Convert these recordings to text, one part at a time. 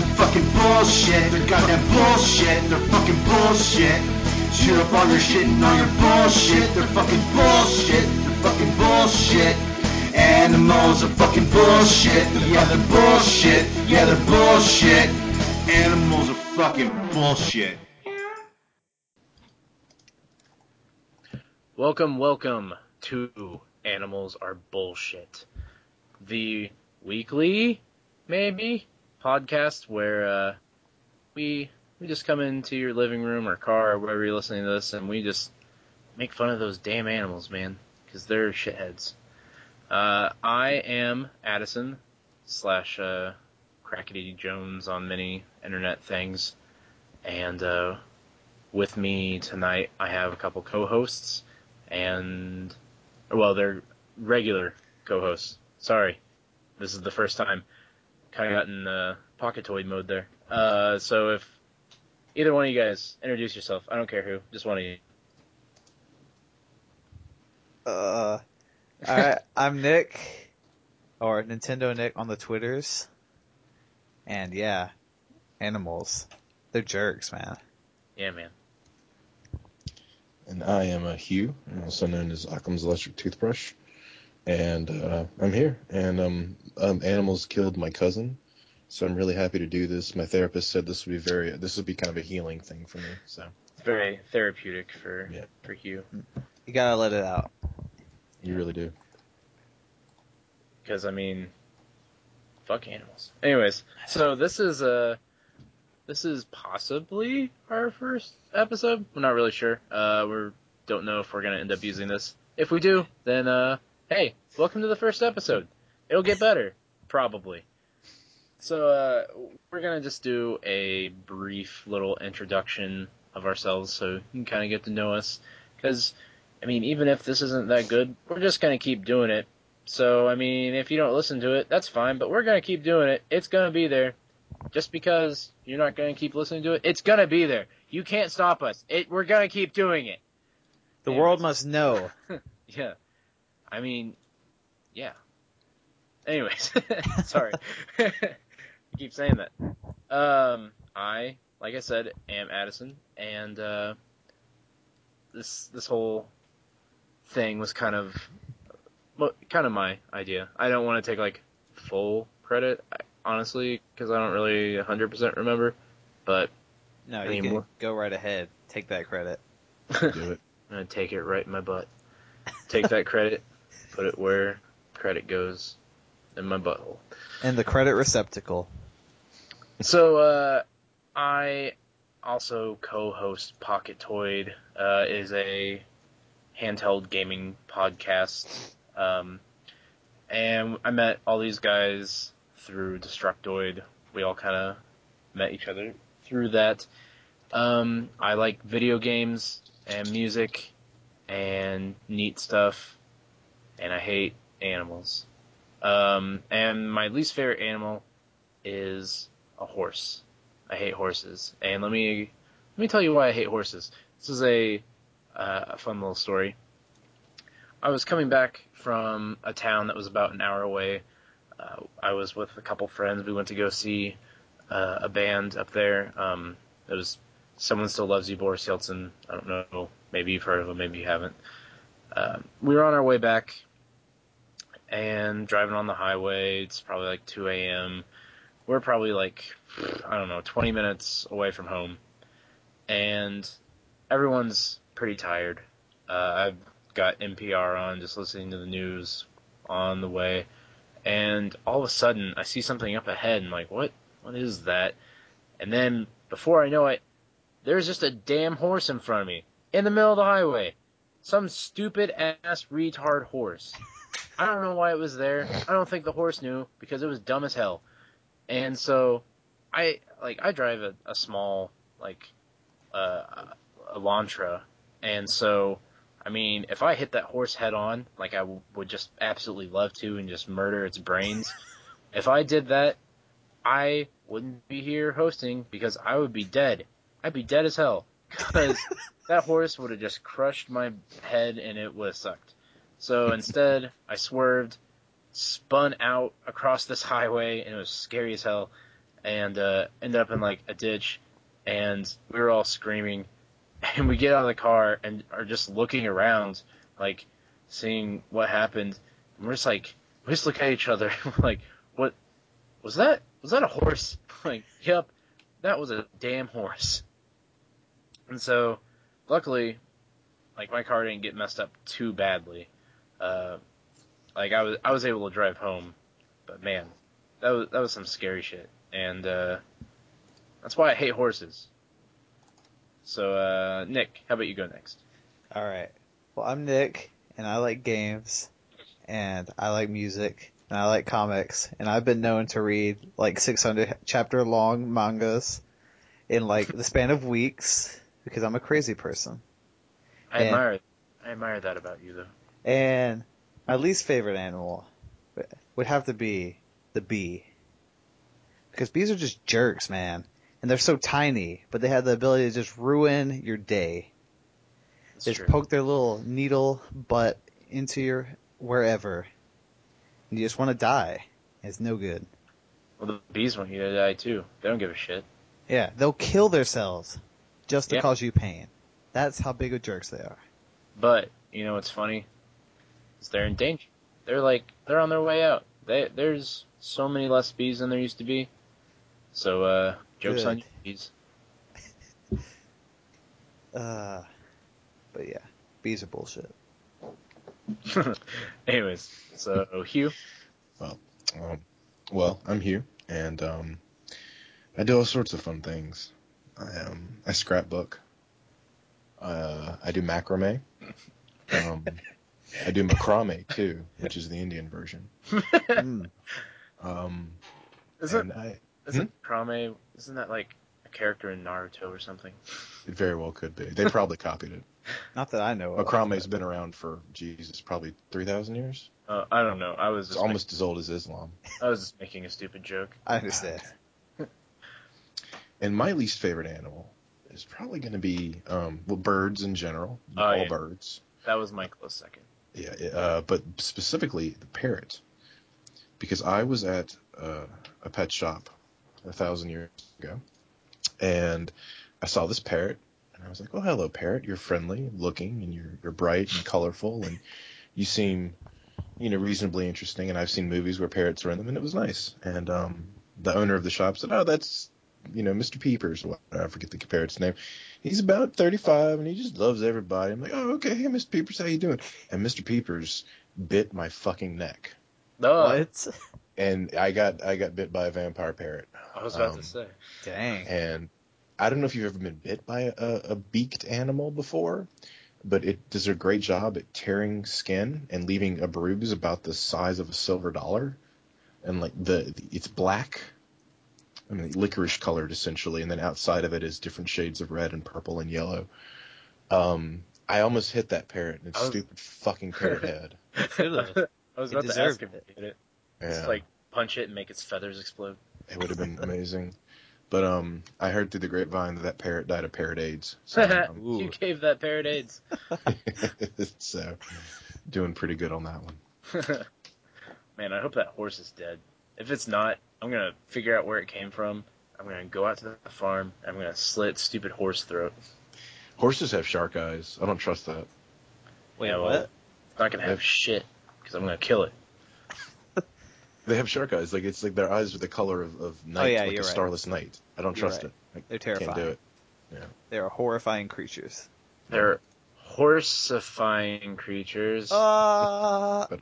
Are fucking bullshit. They're goddamn bullshit. They're fucking bullshit. Shoot up all your shit and all your bullshit. They're fucking bullshit. They're fucking bullshit. Animals are fucking bullshit. Yeah, they're bullshit. Yeah, they're bullshit. Animals are fucking bullshit. Welcome, welcome to Animals Are Bullshit, the weekly, maybe, podcast where uh, we we just come into your living room or car or wherever you're listening to this, and we just make fun of those damn animals, man, because they're shitheads. Uh, I am Addison slash uh, Crackety Jones on many internet things, and uh, with me tonight I have a couple co-hosts and well, they're regular co-hosts. Sorry, this is the first time. Kind of got in uh, pocketoid mode there. Uh, so if either one of you guys introduce yourself, I don't care who, just one of you. Uh, alright, I'm Nick, or Nintendo Nick on the Twitters. And yeah, animals. They're jerks, man. Yeah, man. And I am a Hugh, also known as Occam's Electric Toothbrush. And uh, I'm here. And um, um, animals killed my cousin, so I'm really happy to do this. My therapist said this would be very, this would be kind of a healing thing for me. So It's very therapeutic for Yeah. for Hugh You gotta let it out. you really do. because I mean, fuck animals. Anyways, so this is uh this is possibly our first episode. We're not really sure. Uh, we don't know if we're gonna end up using this. If we do, then uh, hey, welcome to the first episode. It'll get better, probably. So uh, we're gonna just do a brief little introduction of ourselves, so you can kind of get to know us. Because I mean, even if this isn't that good, we're just gonna keep doing it so, I mean, if you don't listen to it, that's fine, but we're going to keep doing it. It's going to be there. Just because you're not going to keep listening to it, it's going to be there. You can't stop us. It, we're going to keep doing it. The world must know. Yeah. I mean, yeah. Anyways, sorry. I keep saying that. Um, I, like I said, am Addison, and, uh, this, this whole thing was kind of, kind of my idea. I don't want to take, like, full credit, honestly, because I don't really 100% remember, but No, you can go right ahead. Take that credit. Do it. I'm gonna take it right in my butt. Take that credit, put it where credit goes, in my butthole. And the credit receptacle. So, uh, I also co-host Pocketoid, uh, is a handheld gaming podcast. Um, and I met all these guys through Destructoid. We all kind of met each other through that. Um, I like video games and music and neat stuff, and I hate animals. Um, and my least favorite animal is a horse. I hate horses, and let me let me tell you why I hate horses. This is a uh, a fun little story. I was coming back from a town that was about an hour away. Uh, I was with a couple friends. We went to go see uh, a band up there. Um, it was Someone Still Loves You, Boris Yeltsin. I don't know. Maybe you've heard of him. Maybe you haven't. Um, we were on our way back and driving on the highway. It's probably like 2 a.m. We're probably like, I don't know, 20 minutes away from home. And everyone's pretty tired. Uh, I've got NPR on, just listening to the news on the way. And all of a sudden, I see something up ahead, and I'm like, what? What is that? And then, before I know it, there's just a damn horse in front of me, in the middle of the highway. Some stupid ass retard horse. I don't know why it was there. I don't think the horse knew because it was dumb as hell. And so, I like I drive a, a small like uh, Elantra, and so I mean, if I hit that horse head on, like I w- would just absolutely love to and just murder its brains. if I did that, I wouldn't be here hosting because I would be dead. I'd be dead as hell because that horse would have just crushed my head and it would have sucked. So instead, I swerved, spun out across this highway, and it was scary as hell. and uh, ended up in like a ditch, and we were all screaming, and we get out of the car and are just looking around, like seeing what happened, and we're just like we just look at each other like what was that was that a horse like yep that was a damn horse and so luckily like my car didn't get messed up too badly. Uh like i was i was able to drive home but man that was that was some scary shit. And uh that's why i hate horses. So uh nick how about you go next? All right. Well, I'm Nick, and I like games, and I like music, and I like comics, and I've been known to read like 600 chapter long mangas in like the span of weeks because I'm a crazy person. i Yeah. admire i admire that about you though And my least favorite animal would have to be the bee. Because bees are just jerks, man. And they're so tiny, but they have the ability to just ruin your day. That's They just poke their little needle butt into your wherever. And you just want to die. It's no good. well the bees want you to die too they don't give a shit Yeah, they'll kill themselves just to Yeah. cause you pain. That's how big of jerks they are. But you know what's funny? Is they're in danger. They're like they're on their way out. They, there's so many less bees than there used to be. So uh, jokes on you, bees. Uh, but yeah, bees are bullshit. Anyways, so Hugh, Um, well, I'm Hugh, and um, I do all sorts of fun things. I um, I scrapbook. Uh, I do macrame. Um, I do macrame too, which is the Indian version. Mm. Um, isn't and I isn't Prame? Isn't that like a character in Naruto or something? it very well could be. They probably copied it. Not that I know of. Macrame's been around for Jesus, probably three thousand years. Uh, I don't know. I was It's just almost as old as Islam. I was just making a stupid joke. I understand. And my least favorite animal is probably going to be um, well, birds in general, Oh, all yeah. birds. That was my close second. Yeah, uh, but specifically the parrot, because I was at uh, a pet shop a thousand years ago, and I saw this parrot, and I was like, "Oh, hello, parrot. You're friendly looking, and you're you're bright and colorful, and you seem, you know, reasonably interesting." And I've seen movies where parrots are in them, and it was nice. And um, the owner of the shop said, "Oh, that's." You know, Mr. Peepers, what- I forget the parrot's name. He's about 35 and he just loves everybody. I'm like, oh, okay, hey, Mr. Peepers, how you doing? And Mr. Peepers bit my fucking neck, No, What? and I got I got bit by a vampire parrot. I was about Um, to say. Dang. And I don't know if you've ever been bit by a, a beaked animal before, but it does a great job at tearing skin and leaving a bruise about the size of a silver dollar, and like the, the it's black. I mean, licorice colored essentially, and then outside of it is different shades of red and purple and yellow. Um, I almost hit that parrot in its was- stupid fucking parrot head. I was It about to ask if it. you did it. Yeah. Just like punch it and make its feathers explode. It would have been amazing. But um, I heard through the grapevine that that parrot died of parrot AIDS. So, um, you gave that parrot AIDS. so doing pretty good on that one. Man, I hope that horse is dead. If it's not, I'm gonna figure out where it came from. I'm gonna go out to the farm. I'm gonna slit stupid horse throat. Horses have shark eyes. I don't trust that. Wait, Yeah, well, what? It's not gonna have shit because I'm gonna kill it. They have shark eyes. Like it's like their eyes are the color of, of oh, night, Oh, yeah, like you're a right. starless night. I don't You're trust right. it. I They're terrifying. can't do it. Yeah. They are horrifying creatures. They're horsifying creatures. Uh, But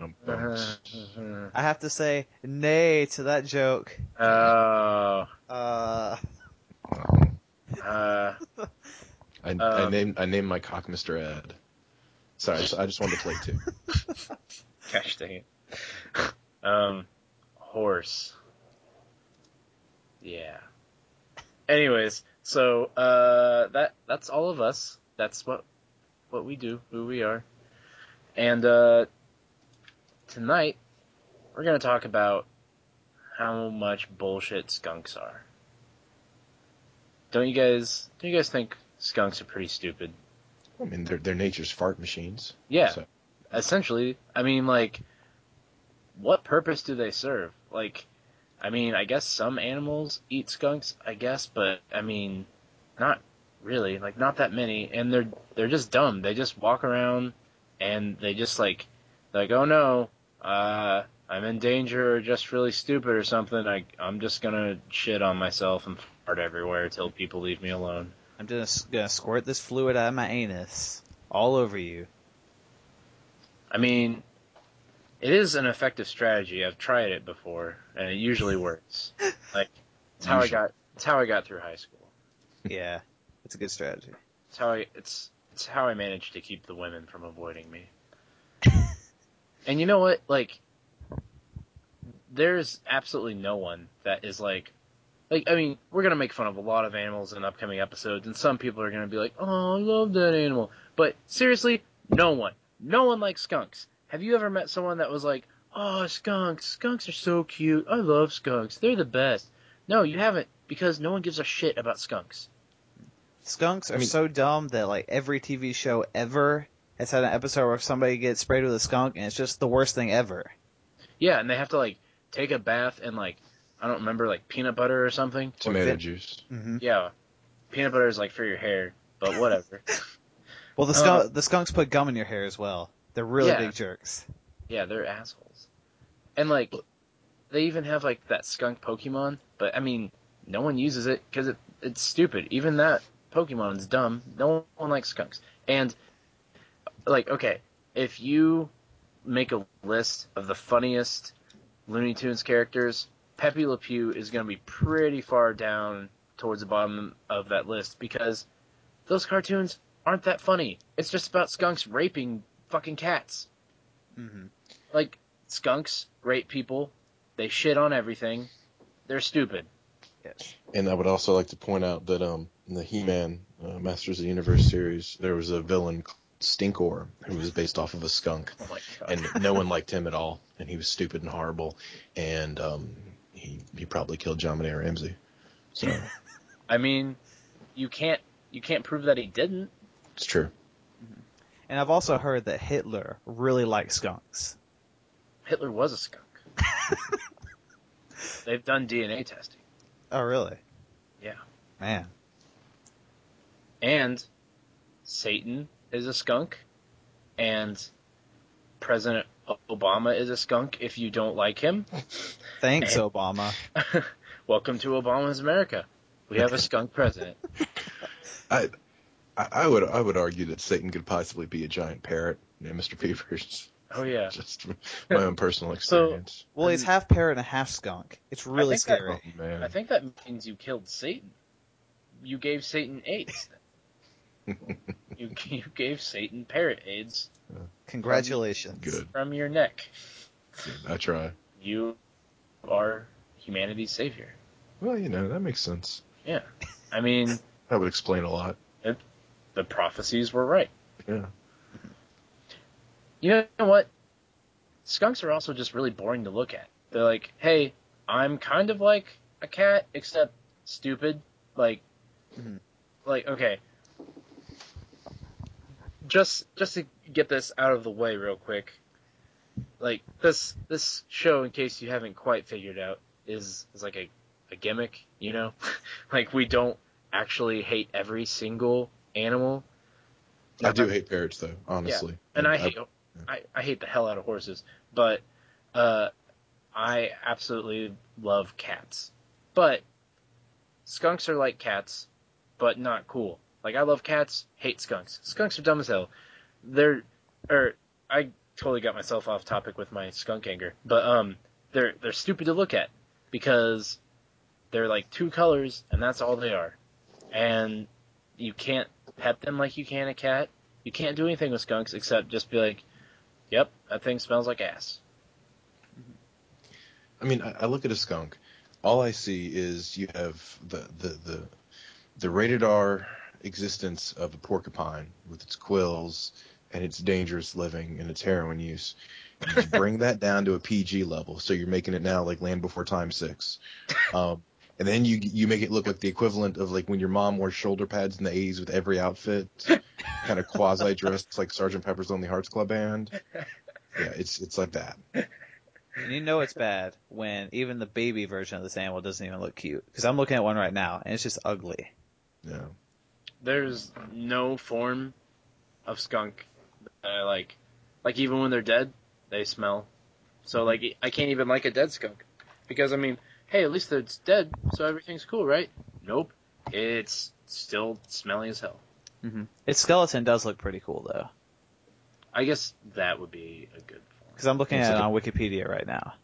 I have to say nay to that joke. oh, Uh, uh, I, I Um, named I named my cock Mr. Ed. Sorry, I just, I just wanted to play too. gosh dang it. Um, horse. Yeah. Anyways, so uh, that that's all of us. That's what what we do, who we are, and uh, tonight we're gonna talk about how much bullshit skunks are. Don't you guys? Don't you guys think skunks are pretty stupid? I mean, they're they're nature's fart machines. Yeah. So, essentially i mean like what purpose do they serve like I mean, I guess some animals eat skunks, I guess, but I mean, not really, like not that many, and they're they're just dumb. They just walk around and they just like like oh no, uh, I'm in danger or just really stupid or something. I I'm just gonna shit on myself and fart everywhere till people leave me alone. I'm just gonna squirt this fluid out of my anus all over you. I mean, it is an effective strategy. I've tried it before, and it usually works. Like, it's how I got. It's how I got through high school. Yeah, it's a good strategy. It's how I. It's it's how I managed to keep the women from avoiding me. and you know what? Like, there's absolutely no one that is like. Like, I mean, we're gonna make fun of a lot of animals in upcoming episodes, and some people are gonna be like, "Oh, I love that animal," but seriously, no one, no one likes skunks. Have you ever met someone that was like, "Oh, skunks, skunks are so cute. I love skunks. They're the best." No, you haven't, because no one gives a shit about skunks. Skunks are I mean- so dumb that like every TV show ever has had an episode where somebody gets sprayed with a skunk and it's just the worst thing ever. Yeah, and they have to like take a bath and like I don't remember like peanut butter or something. Tomato fit- juice. hmm Yeah, peanut butter is like for your hair, but whatever. Well, the skunk, the skunks put gum in your hair as well. They're really Yeah. big jerks. yeah, they're assholes. And like, they even have like that skunk Pokemon, but I mean, no one uses it because it it's stupid. Even that Pokemon's dumb. No one likes skunks. And like, okay, if you make a list of the funniest Looney Tunes characters, Pepe Le Pew is going to be pretty far down towards the bottom of that list because those cartoons aren't that funny. It's just about skunks raping fucking cats. hmm Like skunks rape people, they shit on everything. They're stupid. Yes. And I would also like to point out that um, in the He-Man uh, Masters of the Universe series, there was a villain called Stinkor who was based off of a skunk, Oh my god. and no one liked him at all, and he was stupid and horrible, and um, he he probably killed JonBenét Ramsey. So I mean, you can't you can't prove that he didn't. it's true. And I've also heard that Hitler really liked skunks. Hitler was a skunk. They've done DNA testing. Oh, really? Yeah. Man. And Satan is a skunk and President Obama is a skunk if you don't like him. Thanks, Eh. Obama. Welcome to Obama's America. We have a skunk president. I, I I would I would argue that Satan could possibly be a giant parrot, named Mr. Peepers. Oh yeah. Just my own personal So- experience. Well, he's half parrot and a half skunk. It's really think that- scary. oh man. I think that means you killed Satan. You gave Satan AIDS. You, you gave Satan parrot AIDS Congratulations. Good. from your neck. I try. You are humanity's savior. Well, you know that makes sense. Yeah. I mean, That would explain a lot. the prophecies were right. Yeah. You know what? Skunks are also just really boring to look at. They're like, hey, I'm kind of like a cat, except stupid. Like, Mhm. like okay. Just just to get this out of the way real quick. Like this this show, in case you haven't quite figured out, is is like a, a gimmick. You know, like we don't actually hate every single animal. I do hate parrots though, honestly. and I hate I, I hate the hell out of horses, but uh, I absolutely love cats. But skunks are like cats, but not cool. Like I love cats, hate skunks. Skunks are dumb as hell. They're or I totally got myself off topic with my skunk anger, but um, they're they're stupid to look at because they're like two colors and that's all they are, and you can't pet them like you can a cat. You can't do anything with skunks except just be like, "Yep, that thing smells like ass." I mean, I, I look at a skunk. All I see is you have the the the, the rated R existence of a porcupine with its quills and its dangerous living and its heroin use. Bring that down to a PG level, so you're making it now like Land Before Time six. Um, and then you you make it look like the equivalent of like when your mom wore shoulder pads in the 80s with every outfit, kind of quasi dressed like Sergeant Pepper's Lonely Hearts Club Band. Yeah, it's it's like that. And you know it's bad when even the baby version of this animal doesn't even look cute. Because I'm looking at one right now, and it's just ugly. Yeah. There's no form of skunk that I like. Like even when they're dead, they smell. So like I can't even like a dead skunk because I mean, hey, at least it's dead, so everything's cool, right? Nope, it's still smelly as hell. hmm Its skeleton does look pretty cool though. I guess that would be a good form. Because I'm looking It's at like it on Wikipedia right now.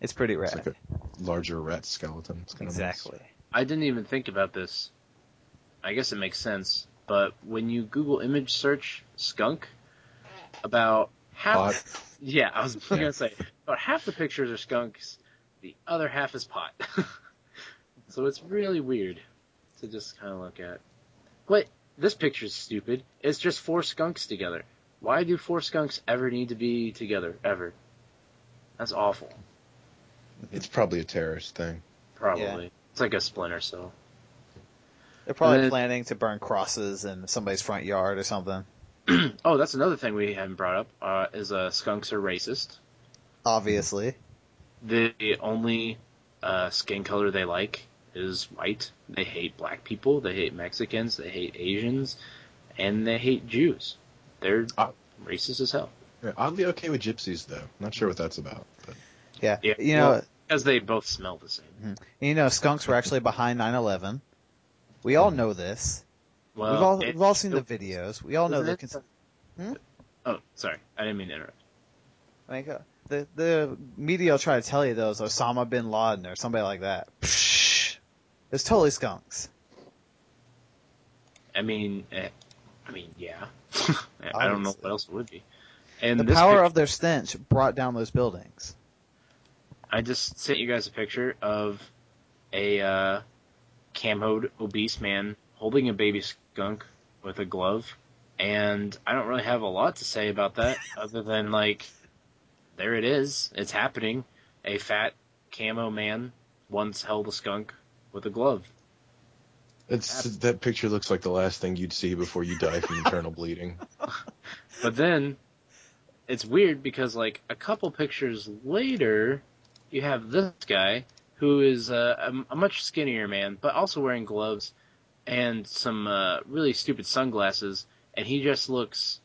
It's pretty It's like a larger rat skeleton. It's kind exactly. I didn't even think about this. I guess it makes sense, but when you Google image search skunk, about half Pot. Yeah, I was Yeah. gonna say about half the pictures are skunks, the other half is pot. so it's really weird to just kind of look at. Wait, this picture's stupid. It's just four skunks together. Why do four skunks ever need to be together ever? That's awful. It's probably a terrorist thing. Probably it's like a splinter cell. They're probably then- planning to burn crosses in somebody's front yard or something. oh, that's another thing we haven't brought up. Uh, is uh, skunks are racist. Obviously. The only uh, skin color they like is white. They hate black people. They hate Mexicans. They hate Asians, and they hate Jews. They're Ah. racist as hell Yeah, oddly okay with gypsies though. Not sure what that's about. But Yeah. Yeah, You know, well- because they both smell the same. you know, skunks were actually behind 9/11. We all know this. Well, we've all it- we've all seen the videos. We all know the. Cons- Hmm? Oh, sorry, I didn't mean to interrupt. like, uh, the the media will try to tell you those Osama bin Laden or somebody like that. Psh, it's totally skunks. I mean, eh, I mean, yeah. I don't know what else it would be. And The power of their stench brought down those buildings. I just sent you guys a picture of a uh, camoed obese man holding a baby skunk with a glove, and I don't really have a lot to say about that other than like, there it is, it's happening. A fat camo man once held a skunk with a glove. it's that picture looks like the last thing you'd see before you die from internal bleeding. But then it's weird because like a couple pictures later, you have this guy who is uh, a, a much skinnier man, but also wearing gloves and some uh, really stupid sunglasses, and he just looks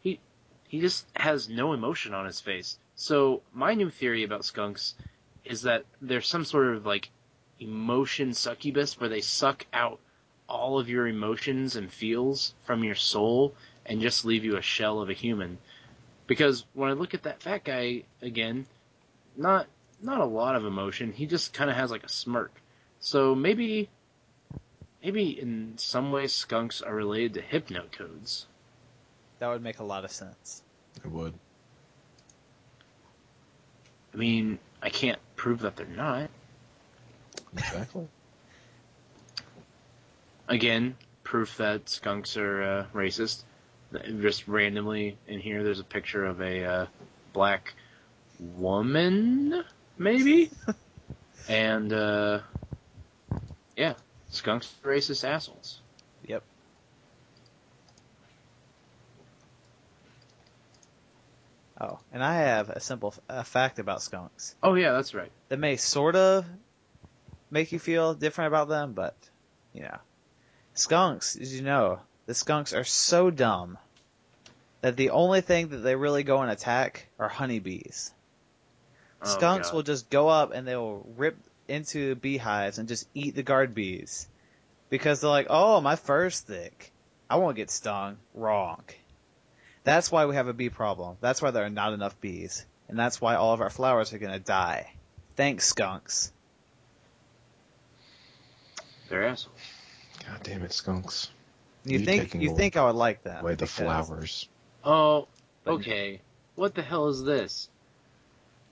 he he just has no emotion on his face. So my new theory about skunks is that there's some sort of like emotion succubus where they suck out all of your emotions and feels from your soul and just leave you a shell of a human. Because when I look at that fat guy again, not not a lot of emotion. He just kind of has like a smirk. So maybe maybe in some way, skunks are related to hypnotoads. That would make a lot of sense. It would. I mean, I can't prove that they're not. Exactly. Again, proof that skunks are uh, racist. Just randomly in here, there's a picture of a uh, black woman, maybe, and uh, yeah, skunks are racist assholes. Yep. Oh, and I have a simple f- a fact about skunks Oh yeah, that's right. that may sort of make you feel different about them, but you know, skunks, as you know, the skunks are so dumb that the only thing that they really go and attack are honeybees. Oh, Skunks God. will just go up and they will rip into beehives and just eat the guard bees. Because they're like, oh, my fur's thick. I won't get stung. Wrong. That's why we have a bee problem. That's why there are not enough bees. And that's why all of our flowers are gonna die. Thanks, skunks. They're assholes. God damn it, skunks. You You think you think I would like that? Away the flowers. Oh, okay. What the hell is this?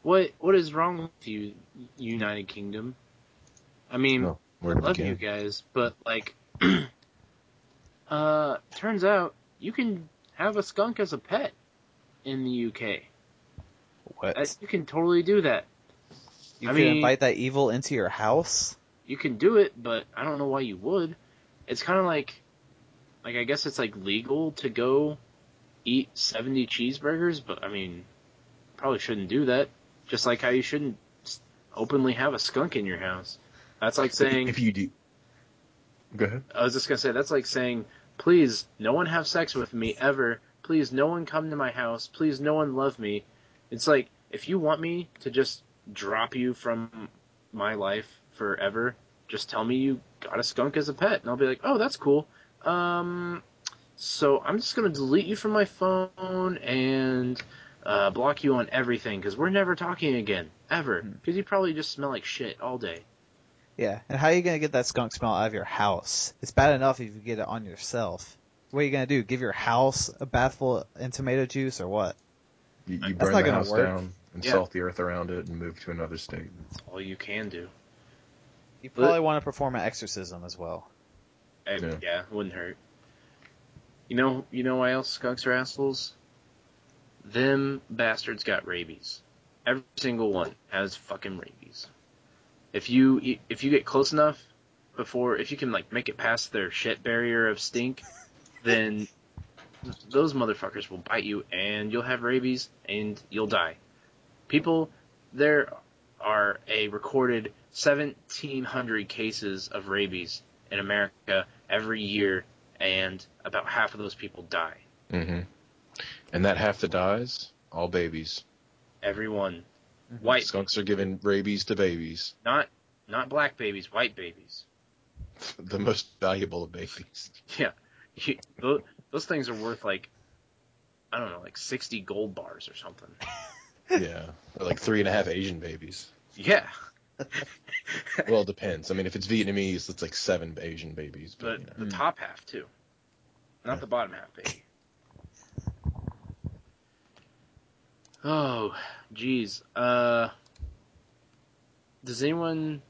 What what is wrong with you, United Kingdom? I mean, where I love you guys, but like, uh, turns out you can have a skunk as a pet in the UK. What? You can totally do that. you I can mean- invite that evil into your house? You can do it, but I don't know why you would. It's kind of like, like I guess it's like legal to go eat seventy cheeseburgers, but I mean, probably shouldn't do that. Just like how you shouldn't openly have a skunk in your house. That's like saying, if you do, go ahead. I was just gonna say, that's like saying, please, no one have sex with me ever. Please, no one come to my house. Please, no one love me. It's like, if you want me to just drop you from my life forever, just tell me you got a skunk as a pet, and I'll be like, oh, that's cool. Um, so I'm just gonna delete you from my phone and uh, block you on everything because we're never talking again ever. Hmm. Because you probably just smell like shit all day. Yeah, and how are you gonna get that skunk smell out of your house? It's bad enough if you get it on yourself. What are you gonna do? Give your house a bath full of tomato juice or what? You, you That's burn not the gonna house work. down and Yeah. salt the earth around it and move to another state. That's all you can do. You But- probably want to perform an exorcism as well. Yeah. yeah, wouldn't hurt. You know, you know why else skunks are assholes? Them bastards got rabies. Every single one has fucking rabies. If you if you get close enough before, if you can like make it past their shit barrier of stink, then those motherfuckers will bite you and you'll have rabies and you'll die. People, there are a recorded 1,700 cases of rabies in America every year, and about half of those people die. hmm And that half that dies, all babies. Everyone, white, Skunks are giving rabies to babies, not not black babies, white babies. the most valuable of babies. Yeah, you, those, those things are worth like I don't know, like 60 gold bars or something. yeah, or like three and a half Asian babies. Yeah, Well, it depends. I mean, if it's Vietnamese, it's like seven Asian babies. the But you know. the Mm. top half too, not Yeah. the bottom half, baby. Oh, geez. Uh, does anyone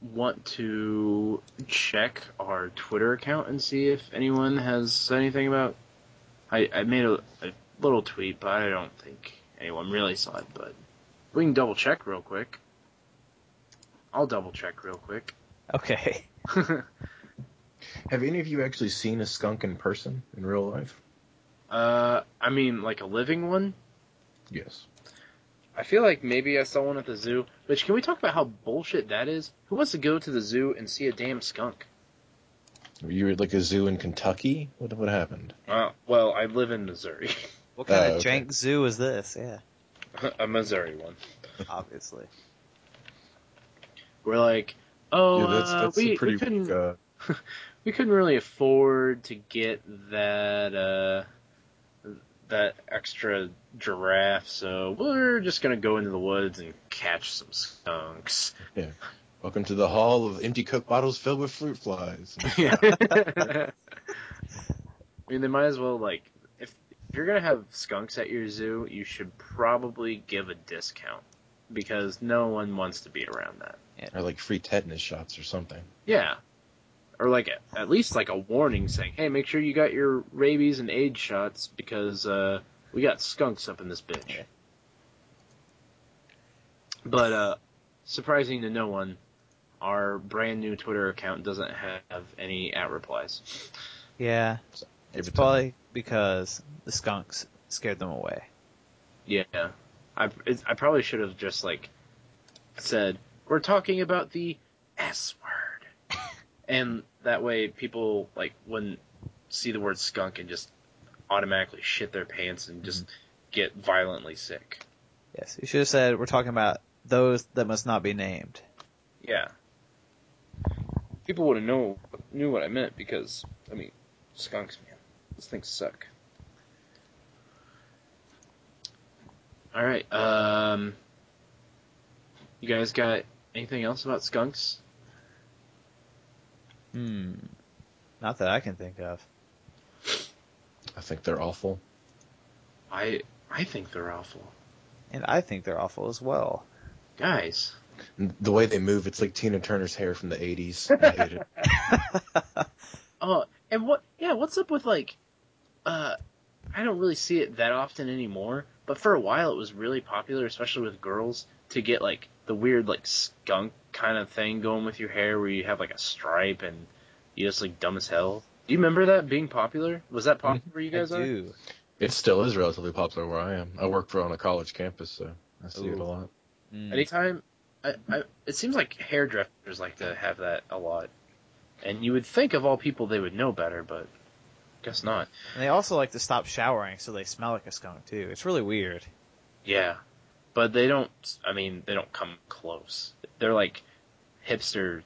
want to check our Twitter account and see if anyone has said anything about? I I made a, a little tweet, but I don't think anyone really saw it. But we can double check real quick. I'll double check real quick. Okay. Have any of you actually seen a skunk in person in real life? uh, I mean, like a living one. Yes. I feel like maybe I saw one at the zoo. Which can we talk about how bullshit that is? Who wants to go to the zoo and see a damn skunk? You were at like a zoo in Kentucky. What what happened? Uh, well, I live in Missouri, What kind Oh, of okay. jank zoo is this? Yeah, a Missouri one. obviously. We're like, oh, yeah, that's uh, we, pretty we couldn't uh, we couldn't really afford to get that uh that extra giraffe, so we're just gonna go into the woods and catch some skunks. Yeah. Welcome to the hall of empty Coke bottles filled with fruit flies. Yeah. I mean, they might as well like if if you're gonna have skunks at your zoo, you should probably give a discount because no one wants to be around that. or like free tetanus shots or something. Yeah. Or like at least like a warning saying, "Hey, make sure you got your rabies and AIDS shots because uh, we got skunks up in this bitch." Yeah. But uh, surprising to no one, our brand new Twitter account doesn't have any at replies. Yeah, Give it's probably because the skunks scared them away. Yeah, I I probably should have just like said we're talking about the S word, and that way people like wouldn't see the word skunk and just automatically shit their pants and just get violently sick. Yes, you should have said we're talking about those that must not be named. Yeah, people would have know knew what I meant because I mean skunks, man, those things suck. All right, um, you guys got anything else about skunks? Hmm. Not that I can think of. I think they're awful. I I think they're awful. And I think they're awful as well. Guys, And The way they move, it's like Tina Turner's hair from the '80s. I hate it. oh, and what yeah, what's up with like uh I don't really see it that often anymore, but for a while it was really popular, especially with girls, to get like the weird like skunk kind of thing going with your hair where you have like a stripe and you just like dumb as hell. Do you remember that being popular? Was that popular where you guys I are? do. It still is relatively popular where I am. I work for on a college campus, so I see it a lot. Mm. Anytime, I, I, it seems like hairdressers like to have that a lot, and you would think of all people they would know better, but guess not. And they also like to stop showering so they smell like a skunk too. It's really weird. Yeah, but they don't. I mean, they don't come close. They're like hipster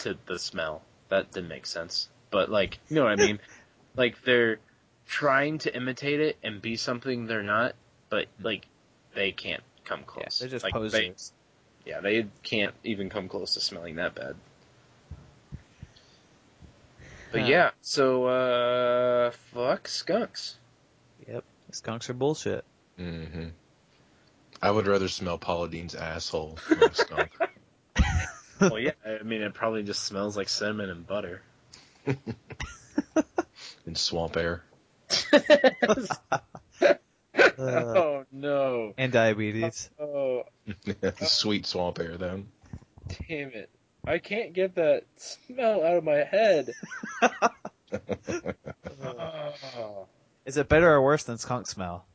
to the smell. That didn't make sense, but like, you know what I mean? like they're trying to imitate it and be something they're not, but like they can't come Yeah, close. they're just like, posers. They, yeah, they can't even come close to smelling that bad. But Huh. yeah, so uh, fuck skunks. Yep. Skunks are bullshit. hmm I would rather smell Paula Deen's asshole than a skunk. well, yeah, I mean it probably just smells like cinnamon and butter. in swamp air. Uh, oh no! and diabetes. Oh Sweet swamp air, then. damn it! I can't get that smell out of my head. oh, Is it better or worse than skunk smell?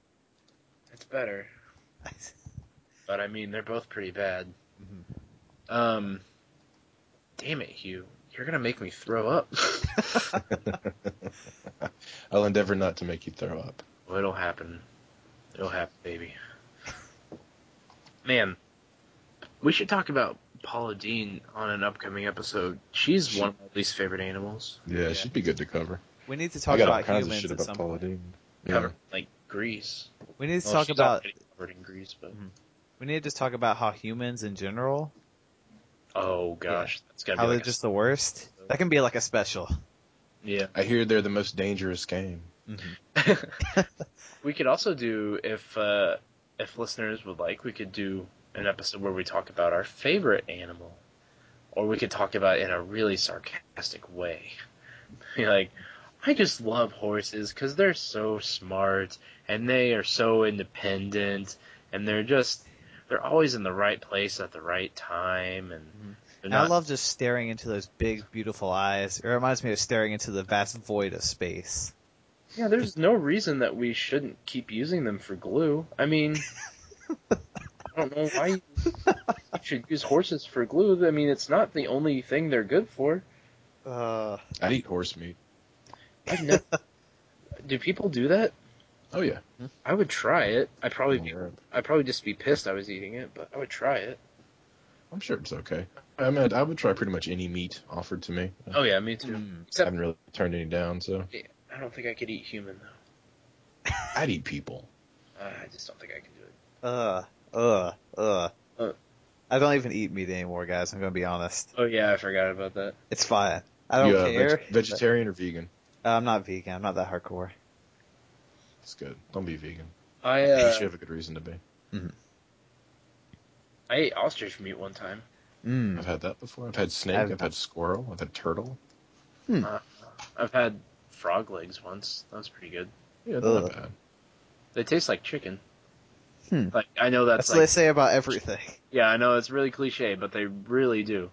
it's better, but I mean they're both pretty bad. Mhm. Um, damn it, Hugh! You're gonna make me throw up. I'll endeavor not to make you throw up. well, it'll happen. It'll happen, baby. Man, we should talk about Paula Deen on an upcoming episode. She's She- one of my least favorite animals. Yeah, she'd be good to cover. We need to I talk got all about kinds of shit about Paula point. Deen. Yeah. Covered like grease. We need to Well, talk she's about already covered in grease, but we need to just talk about how humans in general oh gosh, that's gotta how be they're a- just the worst. That can be like a special. yeah. I hear they're the most dangerous game. we could also do if uh, if listeners would like, we could do an episode where we talk about our favorite animal, or we could talk about it in a really sarcastic way. Be like, I just love horses because they're so smart and they are so independent and they're just they're always in the right place at the right time and. Mhm. they're I love just staring into those big, beautiful eyes. It reminds me of staring into the vast void of space. Yeah, there's no reason that we shouldn't keep using them for glue. I mean, I don't know why you should use horses for glue. I mean, it's not the only thing they're good for. Uh, I'd eat horse meat. I've never. do people do that? Oh yeah. I would try it. I'd probably be, I'd probably just be pissed I was eating it, but I would try it. I'm sure it's okay. I mean, I would try pretty much any meat offered to me. Oh yeah, me too. mm, I haven't really turned any down, so I don't think I could eat human though. I'd eat people. Uh, I just don't think I can do it. uh, uh, uh. Uh. I don't even eat meat anymore, guys. I'm gonna be honest. Oh yeah, I forgot about that. It's fine. I don't you, uh, care. veg- vegetarian or vegan? uh, I'm not vegan. I'm not that hardcore. It's good. Don't be vegan. I you uh, should have a good reason to be. I ate ostrich meat one time. Mm. I've had that before. I've had snake. I've- I've, had squirrel. I've had turtle. I've had frog legs once. That was pretty good. Yeah, they're not Ugh. bad. They taste like chicken. Hmm. Like I know that's, That's what they say about everything. yeah, I know it's really cliche, but they really do.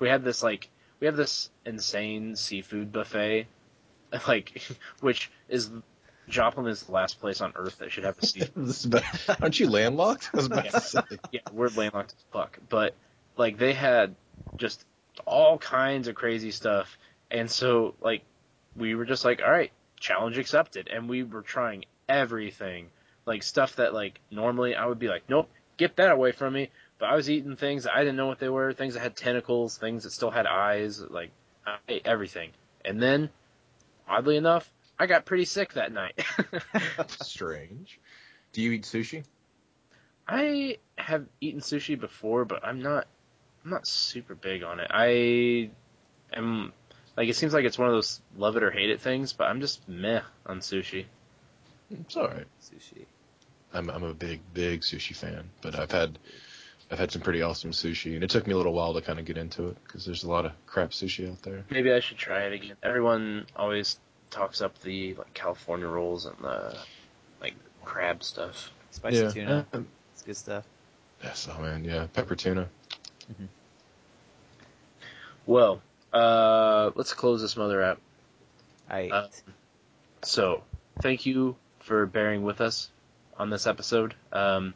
We had this like we have this insane seafood buffet, like which is Joplin is the last place on earth that should have a. About- Aren't you landlocked? I was about to say. yeah, we're landlocked as fuck, but like they had just all kinds of crazy stuff, and so like we were just like, all right, challenge accepted, and we were trying everything, like stuff that like normally I would be like, nope, get that away from me. But I was eating things I didn't know what they were, things that had tentacles, things that still had eyes, like I ate everything. And then, oddly enough, I got pretty sick that night. Strange. Do you eat sushi? I have eaten sushi before, but I'm not I'm not super big on it. I am like it seems like it's one of those love it or hate it things, but I'm just meh on sushi. It's all right. Sushi. I'm I'm a big big sushi fan, but I've had I've had some pretty awesome sushi, and it took me a little while to kind of get into it because there's a lot of crap sushi out there. Maybe I should try it again. Everyone always talks up the like California rolls and the like crab stuff. Spicy yeah. tuna. Um, It's good stuff. yes, oh man, yeah, pepper tuna. Well, uh, let's close this mother out. I Uh, So, thank you for bearing with us on this episode. Um,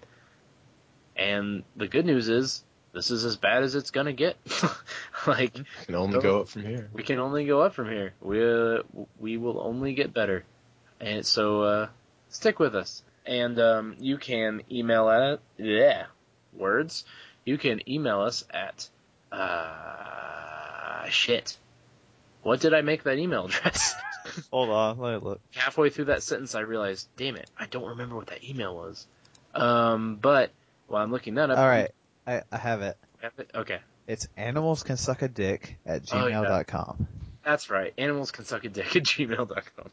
And the good news is this is as bad as it's gonna get. like we Can only go up from here. we can only go up from here. We uh, we will only get better, and so uh, stick with us. And um, you can email at yeah words. You can email us at uh, shit. What did I make that email address? Hold on, let me look. Halfway through that sentence, I realized, damn it, I don't remember what that email was. Um, but while I'm looking that up, All right, I, I have it. Okay, It's animals can suck a dick at Oh, yeah. gmail.com. That's right. Animals can suck a dick at gmail.com.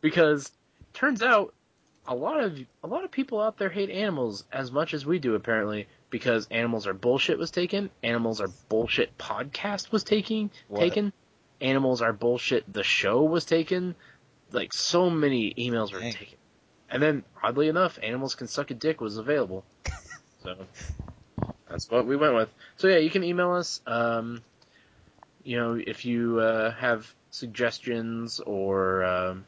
Because turns out a lot of a lot of people out there hate animals as much as we do apparently because animals are bullshit was taken, animals are bullshit podcast was taking What? taken, animals are bullshit the show was taken. Like so many emails were Dang. taken. And then oddly enough, animals can suck a dick was available. so that's what we went with. So yeah, you can email us. Um, you know, if you uh, have suggestions or um,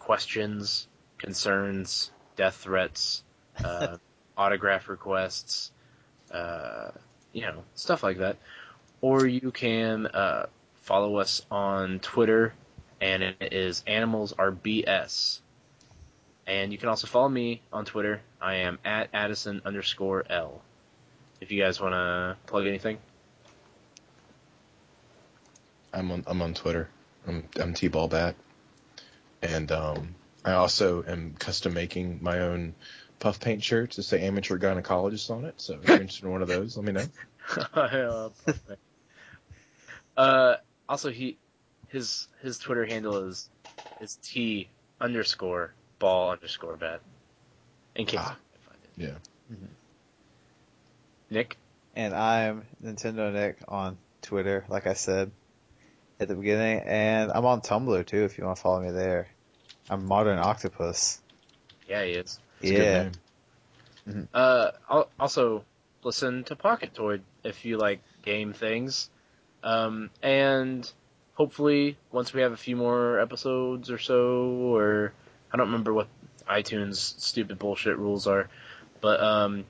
questions, concerns, death threats, uh, autograph requests, uh, you know, stuff like that. Or you can uh, follow us on Twitter, and it is Animals Are BS. And you can also follow me on Twitter. I am at Addison underscore L. If you guys want to plug anything. I'm on I'm on Twitter. I'm I'm T-ball bat, and um, I also am custom making my own puff paint shirts that say amateur gynecologist on it. So if you're interested in one of those, let me know. uh, uh, also he, his his Twitter handle is is T underscore ball underscore bat. In case Ah. you can find it. Yeah. Nick, And I'm Nintendo Nick on Twitter, like I said at the beginning. And I'm on Tumblr too if you want to follow me there. I'm Modern Octopus. yeah, he is. It's a good yeah. name. Uh, also listen to Pocketoid if you like game things. Um, and hopefully once we have a few more episodes or so, or I don't remember what iTunes stupid bullshit rules are, but um,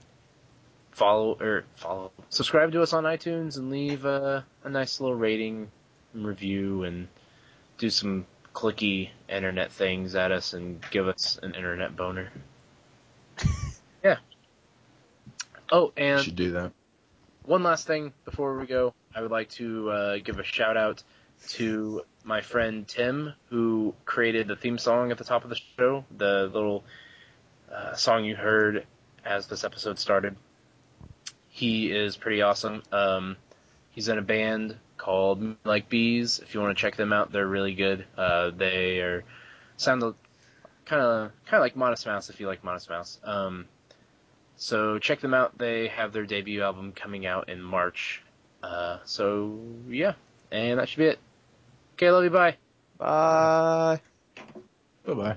follow or follow, subscribe to us on iTunes and leave a, a nice little rating and review and do some clicky internet things at us and give us an internet boner. yeah. Oh, You and should do that. one last thing before we go, I would like to uh, give a shout out to my friend Tim, who created the theme song at the top of the show, the little uh, song you heard as this episode started. He is pretty awesome. Um, he's in a band called Like Bees. If you want to check them out, they're really good. Uh, they are sound kind of kind of like Modest Mouse if you like Modest Mouse. Um, so check them out. They have their debut album coming out in March. Uh, so yeah, and that should be it. Okay, love you. Bye. Bye. Bye bye.